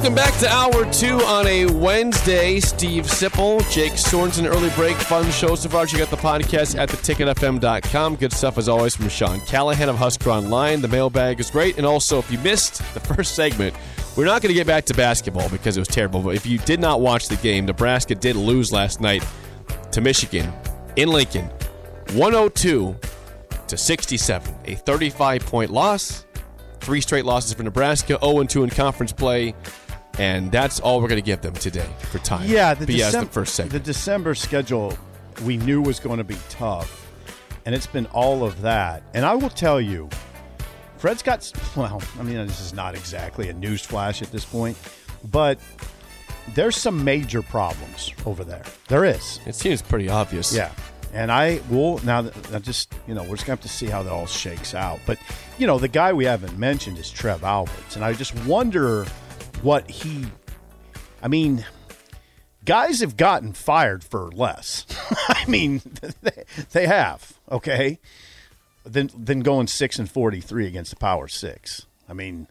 Welcome back to hour two on a Wednesday. Steve Sipple, Jake Sorensen, early break, fun show so far. Check out the podcast at theticketfm.com. Good stuff as always from Sean Callahan of Husker Online. The mailbag is great. And also, if you missed the first segment, we're not going to get back to basketball because it was terrible. But if you did not watch the game, Nebraska did lose last night to Michigan in Lincoln 102 to 67. A 35 point loss. Three straight losses for Nebraska, 0 2 in conference play. And that's all we're going to give them today for time. Yeah, the, Decem- the first segment. the December schedule we knew was going to be tough, and it's been all of that. And I will tell you, Fred's got well. I mean, this is not exactly a news flash at this point, but there's some major problems over there. There is. It seems pretty obvious. Yeah. And I will now. That, I just you know we're just gonna have to see how that all shakes out. But you know the guy we haven't mentioned is Trev Alberts, and I just wonder what he. I mean, guys have gotten fired for less. I mean, they, they have. Okay, then then going six and forty three against the Power Six. I mean,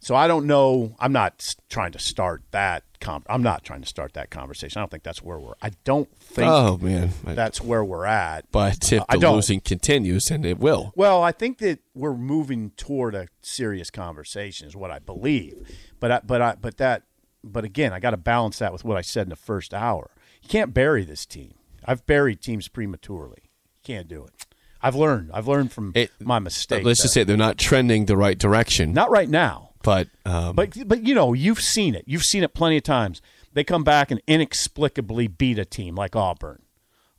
so I don't know. I'm not trying to start that. Com- I'm not trying to start that conversation. I don't think that's where we're. I don't think Oh, man. that's where we're at. But if I the losing continues, and it will. Well, I think that we're moving toward a serious conversation, is what I believe. But I, but I, but that, but again, I got to balance that with what I said in the first hour. You can't bury this team. I've buried teams prematurely. You can't do it. I've learned. I've learned from It- my mistake. Let's just say they're not trending the right direction. not right now. But um, But but you know, you've seen it. You've seen it plenty of times. They come back and inexplicably beat a team like Auburn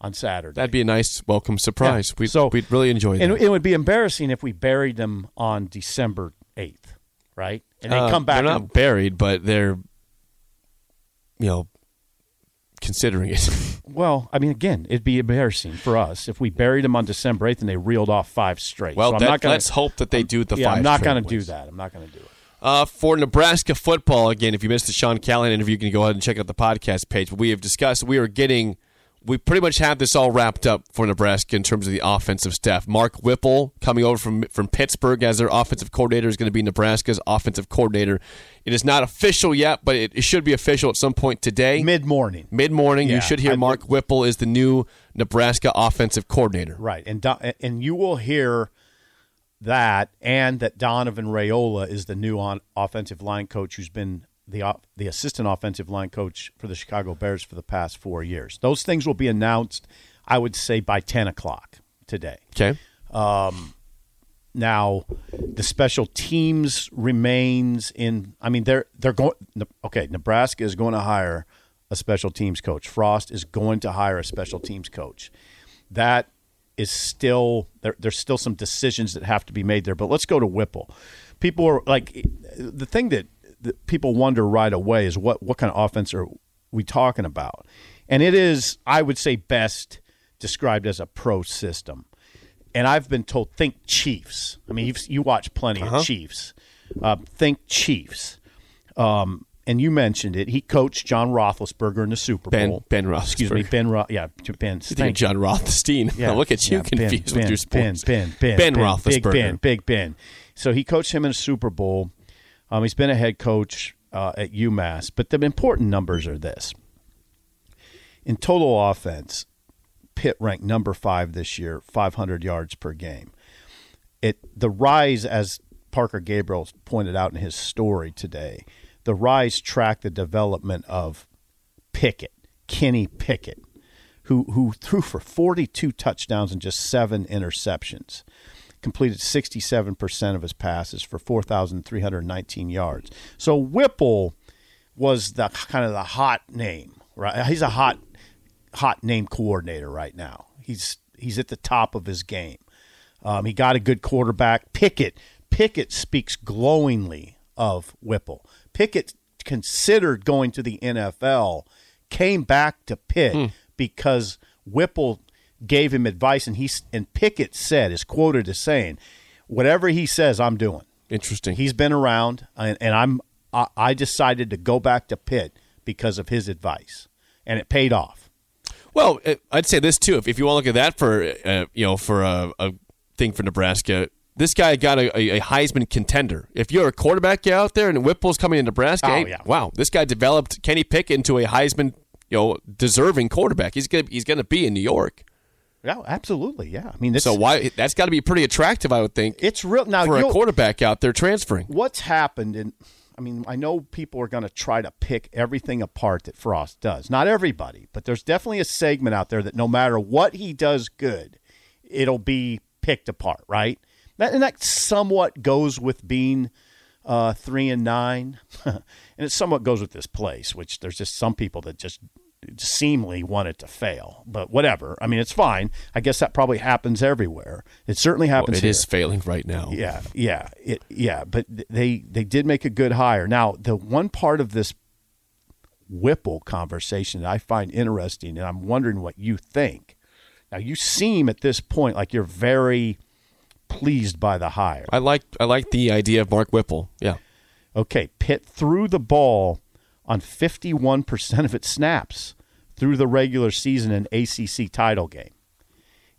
on Saturday. that'd be a nice welcome surprise. Yeah. We'd, So- we'd really enjoy that. and it would be embarrassing if we buried them on December eighth, right? And they Uh, come back. They're and- not buried, but they're, you know, considering it. well, I mean, again, it'd be embarrassing for us if we buried them on December eighth and they reeled off five straight. well, so I'm that- not gonna, let's hope that they do the yeah, five. I'm not going to do that. I'm not going to do it. Uh, for Nebraska football, again, if you missed the Sean Callahan interview, you can go ahead and check out the podcast page. But we have discussed, we are getting, we pretty much have this all wrapped up for Nebraska in terms of the offensive staff. Mark Whipple coming over from from Pittsburgh as their offensive coordinator is going to be Nebraska's offensive coordinator. It is not official yet, but it, it should be official at some point today. Mid morning, Mid morning, Yeah, you should hear I- Mark Whipple is the new Nebraska offensive coordinator. right? And and you will hear that, and that Donovan Raiola is the new on offensive line coach who's been the op- the assistant offensive line coach for the Chicago Bears for the past four years. Those things will be announced, I would say, by ten o'clock today. Okay. Um, Now, the special teams remains in. I mean, they're they're going. Okay, Nebraska is going to hire a special teams coach. Frost is going to hire a special teams coach. That is still there. There's still some decisions that have to be made there. But let's go to Whipple. People are like the thing that, that people wonder right away is what what kind of offense are we talking about? And it is, I would say, best described as a pro system and I've been told think Chiefs. I mean, you've, you watch plenty Uh-huh. of Chiefs. Uh, think Chiefs. Um, and you mentioned it. He coached John Roethlisberger in the Super Ben- Bowl. Ben Excuse me, Ben. Ro- yeah, Ben. Thank. John Rothstein. Yeah, Look at you yeah, confused ben, with your sports. Ben, Ben, Ben, Ben Big Roethlisberger. Ben, Big Ben. So he coached him in a Super Bowl. Um, he's been a head coach uh, at UMass. But the important numbers are this: in total offense, Pitt ranked number five this year, 500 yards per game. It the rise, as Parker Gabriel pointed out in his story today, the rise tracked the development of Pickett, Kenny Pickett, who who threw for 42 touchdowns and just seven interceptions, completed 67% of his passes for 4,319 yards. So Whipple was the kind of the hot name, right? He's a hot hot name coordinator right now. He's he's at the top of his game. Um, he got a good quarterback. Pickett Pickett speaks glowingly of Whipple. Pickett considered going to the NFL, came back to Pitt Hmm. because Whipple gave him advice, and he and Pickett said is quoted as saying, "Whatever he says, I'm doing." Interesting. He's been around, and, and I'm I, I decided to go back to Pitt because of his advice, and it paid off. Well, uh, I'd say this too. If, if you want to look at that for uh, you know for a, a thing for Nebraska, this guy got a, a, Heisman contender. If you're a quarterback out there and Whipple's coming in Nebraska, Oh, yeah. wow, this guy developed Kenny Pickett into a Heisman you know deserving quarterback. He's gonna he's gonna be in New York. Yeah, absolutely. Yeah, I mean, So why that's got to be pretty attractive, I would think, it's real now. for a quarterback out there transferring. what's happened and I mean, I know people are going to try to pick everything apart that Frost does. Not everybody, but there's definitely a segment out there that no matter what he does good, it'll be picked apart, right? That, and that somewhat goes with being uh, three and nine, and it somewhat goes with this place, which there's just some people that just seemingly want it to fail. But whatever. I mean, it's fine. I guess that probably happens everywhere. It certainly happens. Well, it here. is failing right now. Yeah, yeah, it, yeah. But they they did make a good hire. Now, the one part of this Whipple conversation that I find interesting, and I'm wondering what you think. Now, you seem at this point like you're very pleased by the hire. I like I like the idea of Mark Whipple. Yeah. Okay, Pitt threw the ball on 51% of its snaps through the regular season and ACC title game.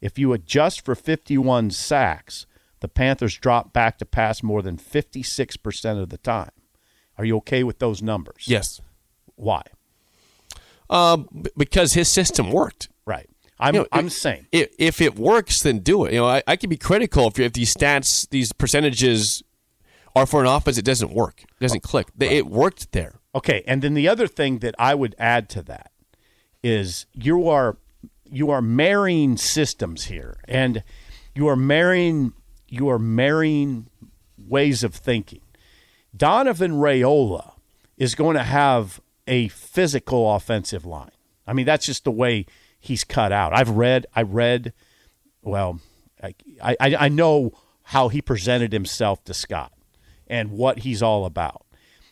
If you adjust for 51 sacks, the Panthers dropped back to pass more than 56% of the time. Are you okay with those numbers? Yes. Why? Uh, b- because his system worked. Right. I'm, You know, I'm if- saying. if, if it works, then do it. You know, I, I can be critical if, if these stats, these percentages, are for an offense. It doesn't work. It doesn't oh, click. They, It worked there. Okay, and then the other thing that I would add to that is you are you are marrying systems here, and you are marrying you are marrying ways of thinking. Donovan Raiola is going to have a physical offensive line. I mean, that's just the way he's cut out. I've read, I read, well, I, I, I know how he presented himself to Scott and what he's all about.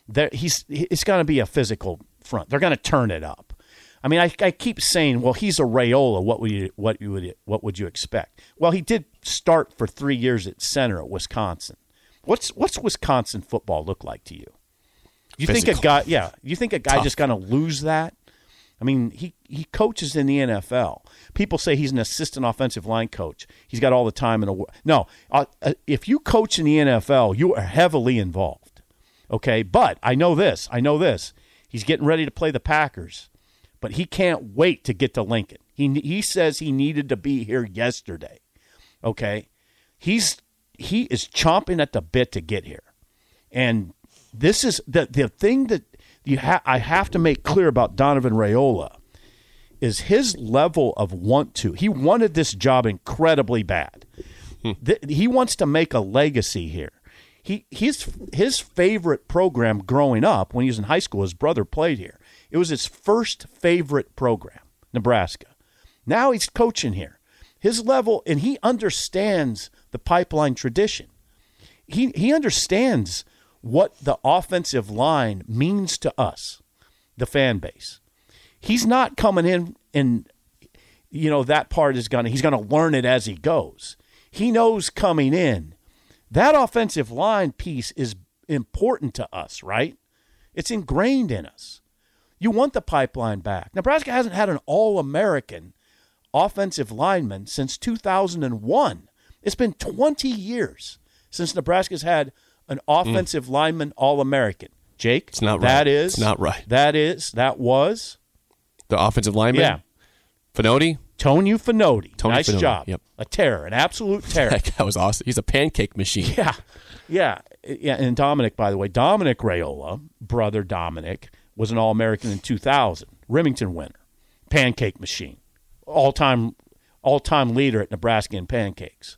There, he's it's going to be a physical front. They're going to turn it up. I mean, I, I keep saying, well, he's a Raiola. What would you what you would what would you expect? Well, he did start for three years at center at Wisconsin. What's what's Wisconsin football look like to you? You think a guy, yeah, you think a guy Tough. just going to lose that? I mean, he he coaches in the NFL. People say he's an assistant offensive line coach. He's got all the time in the world. No, uh, uh, if you coach in the NFL, you are heavily involved. Okay, but I know this. I know this. He's getting ready to play the Packers, but he can't wait to get to Lincoln. He he says he needed to be here yesterday. Okay, he's he is chomping at the bit to get here, and this is the the thing that you ha- I have to make clear about Donovan Raiola is his level of want to. He wanted this job incredibly bad. Hmm. Th- he wants to make a legacy here. He his his favorite program growing up when he was in high school, his brother played here. It was his first favorite program, Nebraska. Now he's coaching here. His level and he understands the pipeline tradition. He he understands what the offensive line means to us, the fan base. He's not coming in and you know that part is going to he's going to learn it as he goes. He knows coming in that offensive line piece is important to us, right? It's ingrained in us. You want the pipeline back. Nebraska hasn't had an all American offensive lineman since 2001. It's been 20 years since Nebraska's had an offensive lineman all American. Jake? It's not That right. is. It's not right. That is. That was. The offensive lineman. Yeah. Fonoti. Tony Fonoti. Tony nice Fonoti, job. yep. A terror, an absolute terror. That guy was awesome. He's a pancake machine. Yeah, yeah, yeah. And Dominic, by the way, Dominic Raiola, brother Dominic, was an All American in 2000, Remington winner, pancake machine, all time, all time leader at Nebraska in pancakes.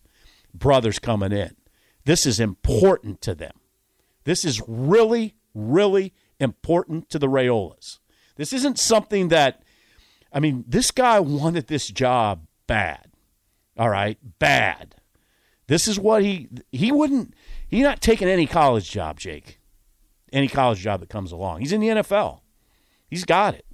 Brothers coming in. This is important to them. This is really, really important to the Raiolas. This isn't something that, I mean, this guy wanted this job bad. All right, bad. This is what he he wouldn't. He's not taking any college job, Jake. Any college job that comes along. He's in the NFL. He's got it,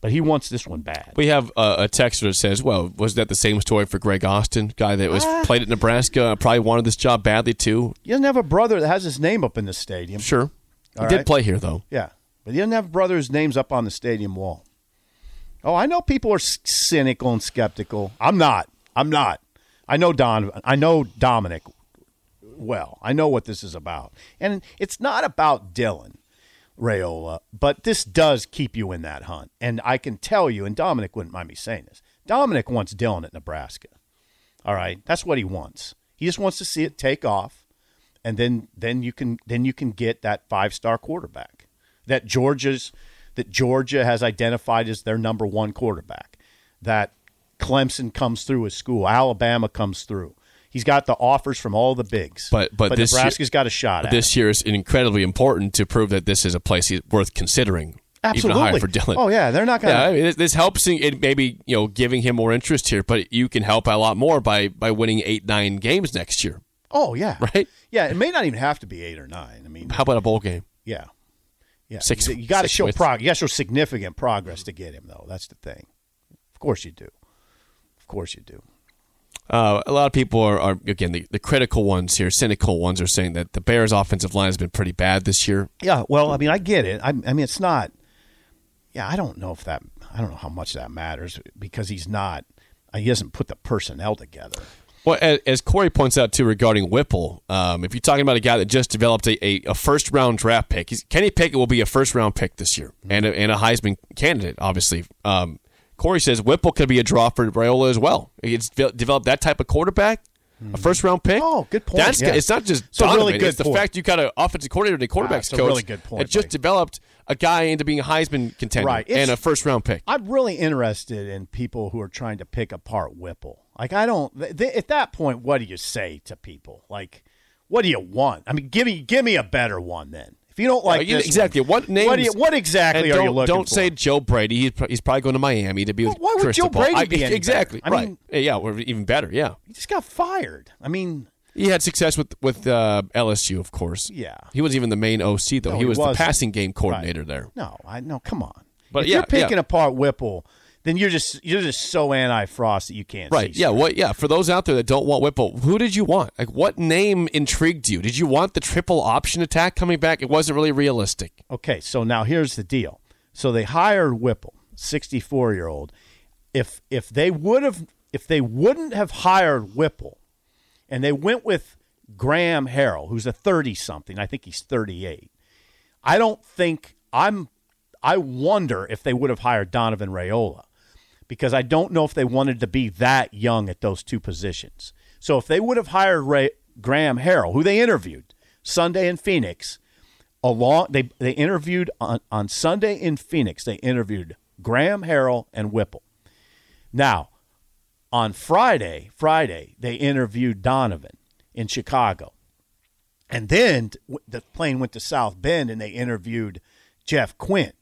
but he wants this one bad. We have a, a texter that says, "Well, was that the same story for Greg Austin, guy that was Ah. played at Nebraska, probably wanted this job badly too." He doesn't have a brother that has his name up in the stadium. Sure, he All did play here though. Yeah, but he doesn't have a brother name's up on the stadium wall. Oh, I know people are cynical and skeptical. I'm not. I'm not. I know Don. I know Dominic well. I know what this is about, and it's not about Dylan Raiola, but this does keep you in that hunt. And I can tell you, and Dominic wouldn't mind me saying this. Dominic wants Dylan at Nebraska. All right, that's what he wants. He just wants to see it take off, and then then you can then you can get that five star quarterback that Georgia's that Georgia has identified as their number one quarterback. That Clemson comes through as school, Alabama comes through. He's got the offers from all the bigs, But- but this year- Nebraska's got a shot at This year is incredibly important to prove that this is a place he's worth considering. Absolutely. even higher for Dylan. Oh yeah, they're not going. Yeah, I to mean, this- helps in maybe you know giving him more interest here, but you can help a lot more by by winning eight nine games next year. Oh yeah, Right? Yeah, it may not even have to be eight or nine. I mean, How about a bowl game? yeah, yeah. Six- You, got to show wins. prog. You got to show significant progress to get him, though. That's the thing. Of course you do. Of course you do. Uh, a lot of people are, are again the, the critical ones here, cynical ones, are saying that the Bears' offensive line has been pretty bad this year. Yeah. Well, I mean, I get it. I, I mean, it's not. Yeah, I don't know if that. I don't know how much that matters because he's not. He hasn't put the personnel together. Well, as, as Corey points out too regarding Whipple, um, if you're talking about a guy that just developed a, a, a first round draft pick, he's, Kenny Pickett will be a first round pick this year and a, and a Heisman candidate, obviously. Um, Corey says Whipple could be a draw for Raiola as well. He's developed that type of quarterback, a hmm. first round pick. Oh, good point, That's yeah. it's not just It's a really good It's the point. fact you got an offensive coordinator and a quarterbacks it's a coach really good point, that just developed a guy into being a Heisman contender Right. It's- and a first round pick. I'm really interested in people who are trying to pick apart Whipple. Like, I don't. At that point, what do you say to people? Like, what do you want? I mean, give me give me a better one then. If you don't like Yeah, this exactly. one, What names? What, you, what exactly are you looking Don't for? say Joe Brady. He's, he's probably going to Miami to be with Why would Joe Cristobal. Brady I- be exactly better? I right? mean- yeah, or even better. Yeah, he just got fired. I mean, he had success with with uh, LSU, of course. Yeah. he wasn't even the main OC though. No, he he was the passing game coordinator Right. there. no, I no. Come on. But if yeah, you're picking yeah. apart Whipple, then you're just you're just so anti Frost that you can't. Right. See Yeah. What? Yeah. For those out there that don't want Whipple, who did you want? Like, what name intrigued you? Did you want the triple option attack coming back? It wasn't really realistic. Okay, so now here's the deal. So they hired Whipple, 64 year old. If if they would have if they wouldn't have hired Whipple, and they went with Graham Harrell, who's a 30 something, I think he's 38. I don't think I'm. I wonder if they would have hired Donovan Raiola, because I don't know if they wanted to be that young at those two positions. So if they would have hired Ray, Graham Harrell, who they interviewed Sunday in Phoenix, along they they interviewed on, on Sunday in Phoenix. They interviewed Graham Harrell and Whipple. Now, on Friday, Friday they interviewed Donovan in Chicago, and then the plane went to South Bend and they interviewed Jeff Quinn,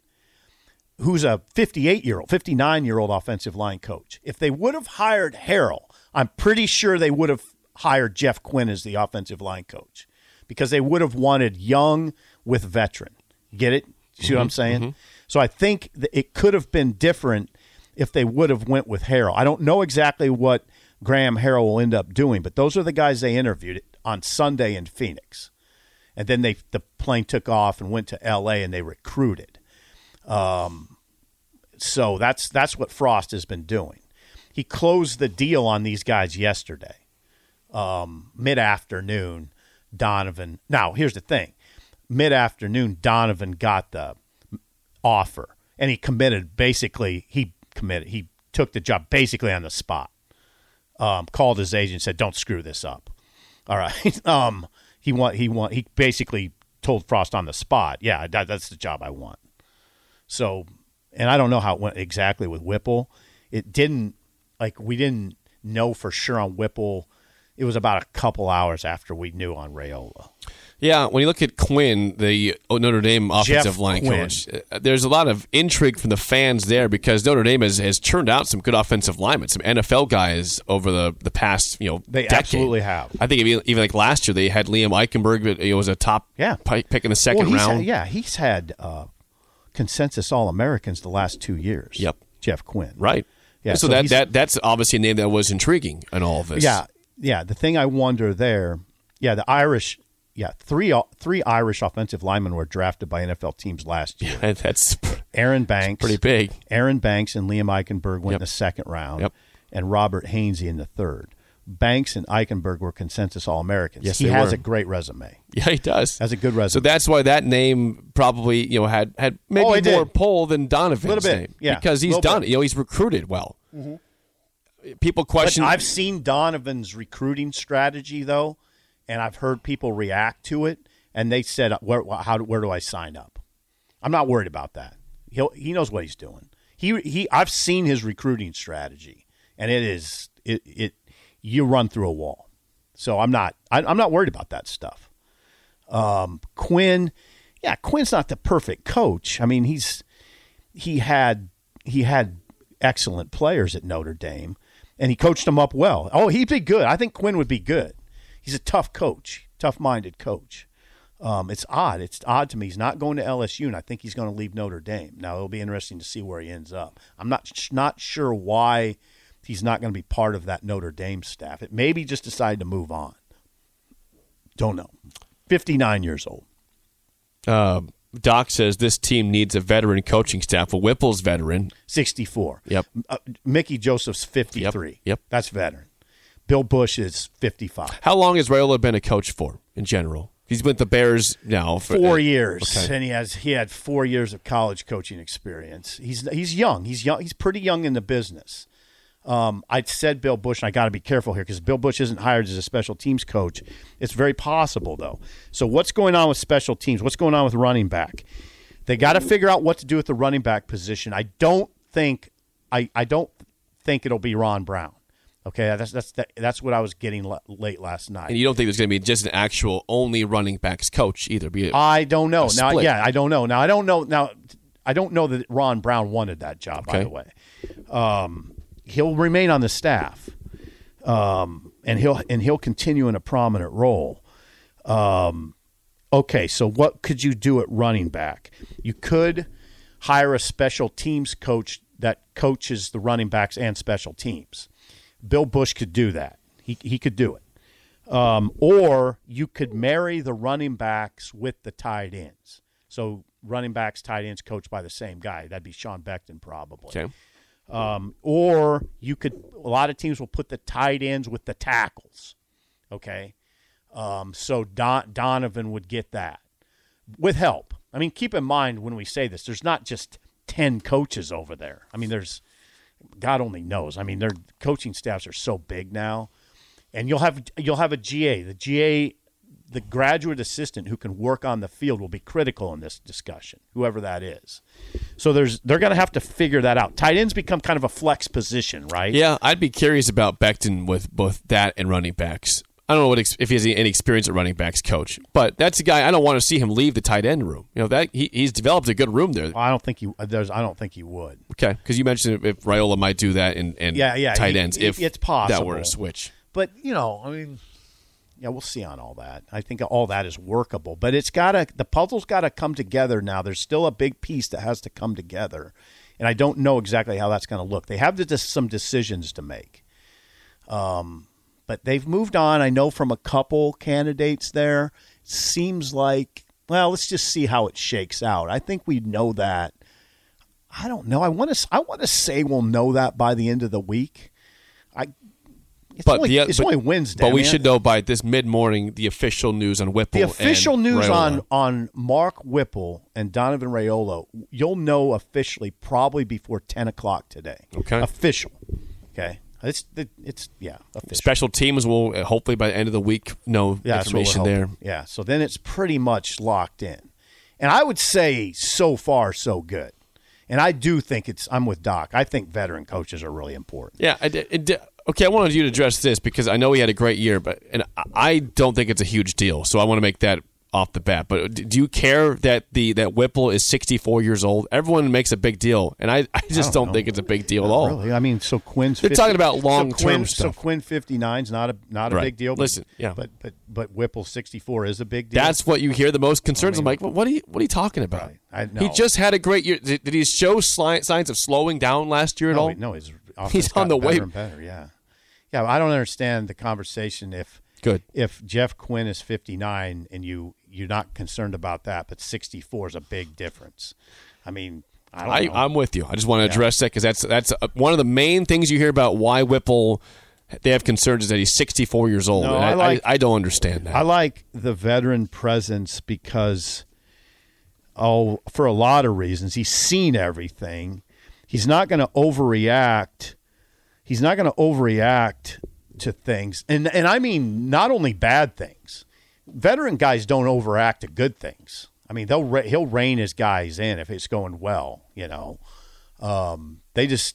who's a 58 year old, 59 year old offensive line coach. If they would have hired Harrell, I'm pretty sure they would have hired Jeff Quinn as the offensive line coach because they would have wanted young with veteran. Get it? See what I'm mm-hmm, saying? Mm-hmm. So I think that it could have been different if they would have went with Harrell. I don't know exactly what Graham Harrell will end up doing, but those are the guys they interviewed on Sunday in Phoenix. And then they the plane took off and went to L.A. and they recruited. Um, so that's that's what Frost has been doing. He closed the deal on these guys yesterday, um, mid afternoon. Donovan. Now here's the thing: mid afternoon, Donovan got the offer, and he committed. Basically, he committed. He took the job basically on the spot. Um, called his agent, said, "Don't screw this up." All right. um, he want he want he basically told Frost on the spot, "Yeah, that, that's the job I want." So, and I don't know how it went exactly with Whipple. It didn't like we didn't know for sure on Whipple it was about a couple hours after we knew on Raiola. Yeah, when you look at Quinn, the Notre Dame offensive Jeff line Quinn. coach, uh, there's a lot of intrigue from the fans there because Notre Dame has, has turned out some good offensive linemen, some NFL guys over the, the past you know They decade. absolutely have. I think even, even like last year they had Liam Eichenberg, but he was a top Yeah. pi- pick in the second well, round. Had, yeah, he's had uh, consensus All Americans the last two years. Yep. Jeff Quinn. Right. Yeah, So, so that, that that's obviously a name that was intriguing in all of this. Yeah, yeah. The thing I wonder there, yeah, the Irish, yeah, three three Irish offensive linemen were drafted by NFL teams last year. And that's Aaron Banks, pretty big. Aaron Banks and Liam Eichenberg went Yep. in the second round, Yep. and Robert Hainsey in the third. Banks and Eichenberg were consensus All Americans. Yes, he has were. a great resume. Yeah, he does. Has a good resume. So that's why that name probably you know had had oh, maybe Oh, more pull than Donovan's name. yeah, because he's done bit. it. You know, he's recruited well. Mm-hmm. People But question. I've seen Donovan's recruiting strategy though, and I've heard people react to it, and they said, "Where, how, where do I sign up?" I'm not worried about that. He he knows what he's doing. He he. I've seen his recruiting strategy, and it is it it you run through a wall. So I'm not I, I'm not worried about that stuff. Um, Quinn, yeah, Quinn's not the perfect coach. I mean, he's he had he had excellent players at Notre Dame, and he coached them up well. Oh, he'd be good. I think Quinn would be good. He's a tough coach, tough-minded coach. Um, it's odd. It's odd to me. He's not going to LSU, and I think he's going to leave Notre Dame. Now it'll be interesting to see where he ends up. I'm not not sure why he's not going to be part of that Notre Dame staff. It maybe just decided to move on. Don't know. 59 years old. uh, Doc says this team needs a veteran coaching staff. Well, Whipple's veteran. 64. Yep. Uh, Mickey Joseph's 53. Yep. That's veteran. Bill Bush is 55. How long has Raiola been a coach for in general? He's been with the Bears now for Four uh, years, okay. and he has he had four years of college coaching experience. He's he's young. He's young. He's pretty young in the business. Um, I said Bill Bush, and I got to be careful here because Bill Bush isn't hired as a special teams coach. It's very possible though. So what's going on with special teams? What's going on with running back? They got to figure out what to do with the running back position. I don't think I, I don't think it'll be Ron Brown. Okay, that's that's that's what I was getting l- late last night. And you don't think there's going to be just an actual only running backs coach either? Be it, I don't know. Now, split. yeah, I don't know. Now, I don't know. Now, I don't know that Ron Brown wanted that job. By the way, um, he'll remain on the staff, um, and he'll and he'll continue in a prominent role. Um, okay, so what could you do at running back? You could hire a special teams coach that coaches the running backs and special teams. Bill Bush could do that. He he could do it. Um, or you could marry the running backs with the tight ends. So running backs, tight ends coached by the same guy. That'd be Sean Beckton probably. okay. Um, or you could. A lot of teams will put the tight ends with the tackles. Okay. Um, so Don, Donovan would get that with help. I mean, keep in mind when we say this, there's not just ten coaches over there. I mean, there's God only knows. I mean, their coaching staffs are so big now, and you'll have you'll have a GA. The GA, the graduate assistant who can work on the field, will be critical in this discussion. Whoever that is. So there's they're going to have to figure that out. Tight ends become kind of a flex position, right? Yeah, I'd be curious about Beckton with both that and running backs. I don't know what if he has any experience at running backs coach, but that's a guy I don't want to see him leave the tight end room. You know that he, he's developed a good room there. I don't think he uh, There's. I don't think he would. Okay, because you mentioned if Raiola might do that and, and Yeah, yeah, tight he- ends if it's possible that were a switch. But you know, I mean, yeah, we'll see on all that. I think all that is workable, but it's got to the puzzle's got to come together now. There's still a big piece that has to come together, and I don't know exactly how that's going to look. They have to, just some decisions to make. Um, but they've moved on. I know from a couple candidates there. Seems like well, let's just see how it shakes out. I think we know that. I don't know. I want to. I want to say we'll know that by the end of the week. I. It's But only, the, it's but, only Wednesday. But we man. should know by this mid morning the official news on Whipple. The official news on Raiola. on Mark Whipple and Donovan Raiola, you'll know officially probably before ten o'clock today. Okay. Official. Okay. It's it's yeah official. special teams will uh, hopefully by the end of the week know Yeah, that's what we're information there. Yeah. So then it's pretty much locked in, and I would say so far so good. And I do think it's. I'm with Doc. I think veteran coaches are really important. Yeah, it, did- Okay, I wanted you to address this because I know he had a great year, but and I don't think it's a huge deal. So I want to make that off the bat. But do you care that the that Whipple is 64 years old? Everyone makes a big deal, and I, I just don't don't, think it's a big deal at all. Really? I mean, so Quinn's. They're 50 talking about so long-term Quinn- stuff. So Quinn 59 is not a not a Right. big deal. But, Listen, yeah. but but but Whipple 64 is a big deal. That's what you hear the most concerns. I am like, well, what are you what are you talking about? Right. I He just had a great year. Did, did he show sli- signs of slowing down last year at no, all? he- no, offense He's on the better way- and better. Yeah, yeah. I don't understand the conversation if Good. if Jeff Quinn is 59 and you you're not concerned about that, but 64 is a big difference. I mean, I I, I'm with you. I just want to address that because that's that's uh, one of the main things you hear about why Whipple they have concerns is that he's 64 years old. No, And I like- I, don't understand that. I like the veteran presence because, oh, for a lot of reasons, he's seen everything. He's not going to overreact. He's not going to overreact to things, and and I mean not only bad things. Veteran guys don't overact to good things. I mean, they'll re- he'll rein his guys in if it's going well. You know, um, they just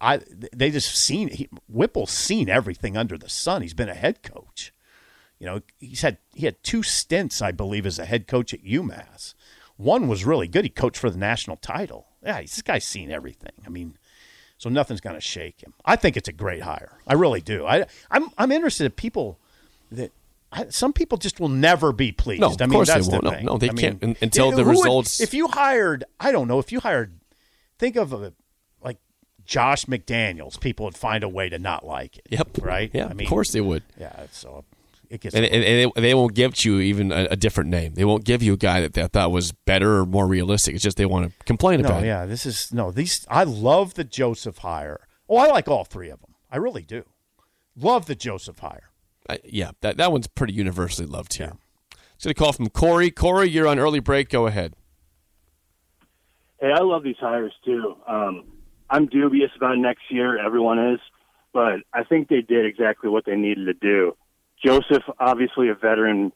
I they just seen he, Whipple's seen everything under the sun. He's been a head coach. You know, he's had he had two stints, I believe, as a head coach at UMass. One was really good. He coached for the national title. Yeah, this guy's seen everything. I mean, so nothing's going to shake him. I think it's a great hire. I really do. I, I'm I'm interested in people that I, some people just will never be pleased. No, of I mean, course they that's the won't. No, no, they I can't mean, until the would- results- if you hired, I don't know, if you hired, think of a like Josh McDaniels, people would find a way to not like it. Yep. Right. Yeah. I mean, of course they would. Yeah. So it gets. And, and, and they, they won't give you even a, a different name. They won't give you a guy that they thought was better or more realistic. It's just they want to complain No, about it. yeah, this is no. These I love the Joseph hire. Oh, I like all three of them. I really do. Love the Joseph hire. I, yeah, that, that one's pretty universally loved here. Let's get a call from Corey. Corey, you're on early break. Go ahead. Hey, I love these hires too. Um, I'm dubious about next year. Everyone is, but I think they did exactly what they needed to do. Joseph, obviously a veteran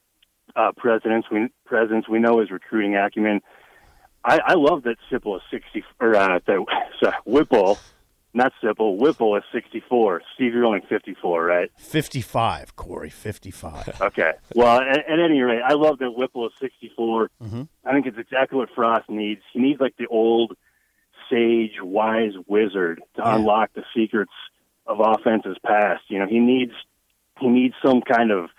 uh, president. We presence. We know his recruiting acumen. I, I love that Sipple is sixty or uh, that sorry, Whipple, not Sipple. Whipple is sixty four. Steve, you're only fifty four, right? Fifty-five, Corey. Fifty-five. Okay. Well, at, at any rate, I love that Whipple is 64. I think it's exactly what Frost needs. He needs like the old sage, wise wizard to unlock the secrets of offense's past. You know, he needs he needs some kind of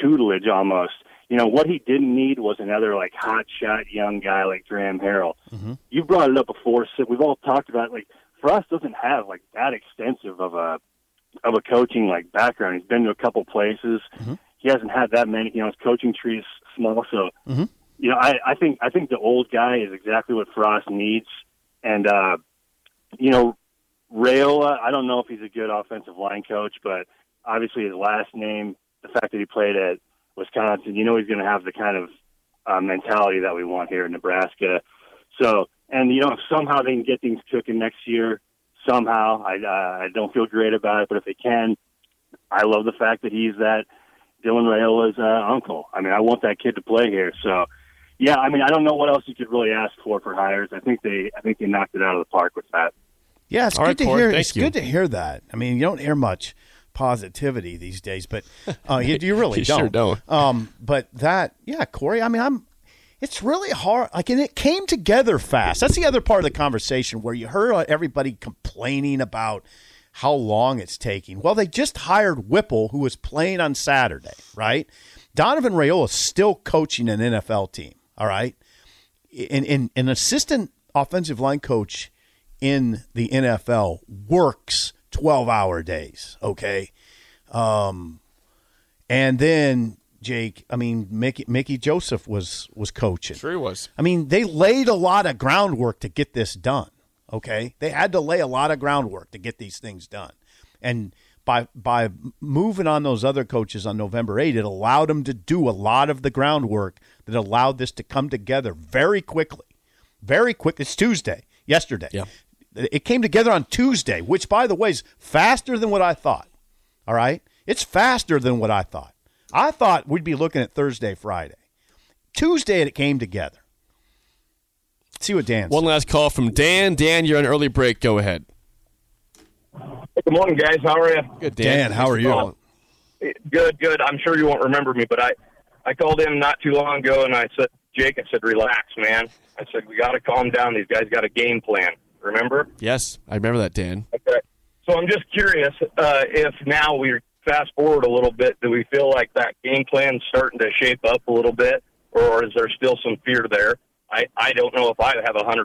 tutelage almost. You know, what he didn't need was another like hot shot young guy like Graham Harrell. Mm-hmm. You brought it up before, so we've all talked about like Frost doesn't have like that extensive of a of a coaching like background. He's been to a couple places. Mm-hmm. He hasn't had that many. You know, his coaching tree is small. So, mm-hmm. you know, I, I think I think the old guy is exactly what Frost needs. And uh, you know, Raiola, I don't know if he's a good offensive line coach, but obviously his last name, the fact that he played at Wisconsin, you know, he's going to have the kind of uh, mentality that we want here in Nebraska. So, and you know, if somehow they can get things cooking next year, somehow I uh, I don't feel great about it, but if they can, I love the fact that he's that Dylan Raiola's uh, uncle. I mean, I want that kid to play here. So, yeah, I mean, I don't know what else you could really ask for for hires. I think they I think they knocked it out of the park with that. Yeah, it's All good right, to Corey, hear. thank It's you. good to hear that. I mean, you don't hear much positivity these days, but uh, you, you really You don't. sure don't. Um, but that, yeah, Corey. I mean, I'm. It's really hard. Like, and it came together fast. That's the other part of the conversation where you heard everybody complaining about how long it's taking. Well, they just hired Whipple, who was playing on Saturday, right? Donovan Raiola is still coaching an NFL team. All right, and, and an assistant offensive line coach in the NFL works 12 hour days. Okay. Um, and then Jake, I mean, Mickey, Mickey Joseph was, was coaching. Sure he was. I mean, they laid a lot of groundwork to get this done. Okay, they had to lay a lot of groundwork to get these things done, and by by moving on those other coaches on November 8, it allowed them to do a lot of the groundwork that allowed this to come together very quickly, very quick. It's Tuesday, yesterday. Yeah. It came together on Tuesday, which, by the way, is faster than what I thought. All right, it's faster than what I thought. I thought we'd be looking at Thursday, Friday. Tuesday, it came together. See what Dan One last call from Dan. Dan, you're on early break. Go ahead. Good morning, guys. How are you? Good, Dan, how are you? Good, good. I'm sure you won't remember me, but I, I called in not too long ago and I said, Jake, I said, relax, man. I said, we got to calm down. These guys got a game plan. Remember? Yes, I remember that, Dan. Okay. So I'm just curious uh, if now we fast forward a little bit, do we feel like that game plan's starting to shape up a little bit, or is there still some fear there? I, I don't know if I have 100%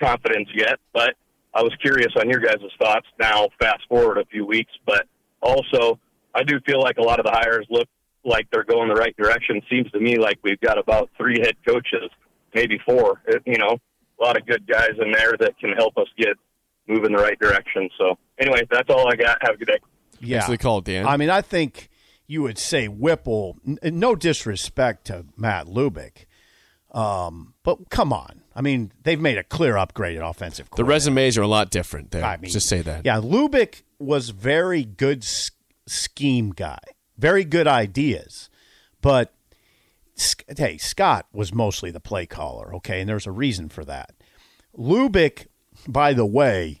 confidence yet, but I was curious on your guys' thoughts now, fast forward a few weeks. But also, I do feel like a lot of the hires look like they're going the right direction. Seems to me like we've got about three head coaches, maybe four, you know, a lot of good guys in there that can help us get moving the right direction. So, anyway, that's all I got. Have a good day. Yeah. Thanks for the call, Dan. I mean, I think you would say Whipple. n- No disrespect to Matt Lubick, um, but come on. I mean, they've made a clear upgrade at offensive. the resumes are a lot different there. I mean, Just say that. Yeah, Lubick was very good s- scheme guy, very good ideas, but Sc- hey, Scott was mostly the play caller. Okay, and there's a reason for that. Lubick, by the way,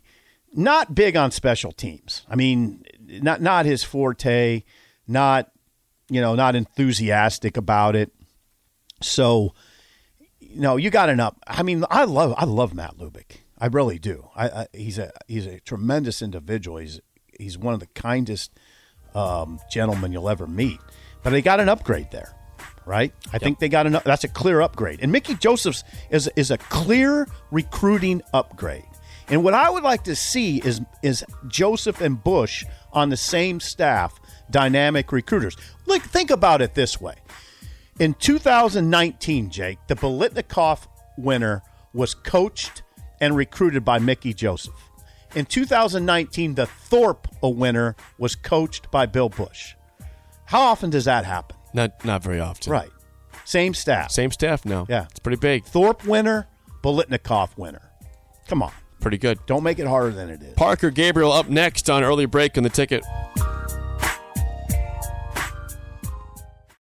not big on special teams. I mean, not not his forte. Not you know, not enthusiastic about it. So you know, you got an up. I mean, I love I love Matt Lubick. I really do. I, I he's a he's a tremendous individual. He's he's one of the kindest um, gentlemen you'll ever meet. But they got an upgrade there, right? I think they got enough. that's a clear upgrade. And Mickey Josephs is is a clear recruiting upgrade. And what I would like to see is is Joseph and Bush on the same staff, dynamic recruiters. Look, think about it this way. In 2019, Jake, the Biletnikoff winner was coached and recruited by Mickey Joseph. In 2019, the Thorpe winner was coached by Bill Bush. How often does that happen? Not not very often. Right. Same staff. Same staff now. Yeah. It's pretty big. Thorpe winner, Biletnikoff winner. Come on. Pretty good. Don't make it harder than it is. Parker Gabriel up next on early break on the ticket.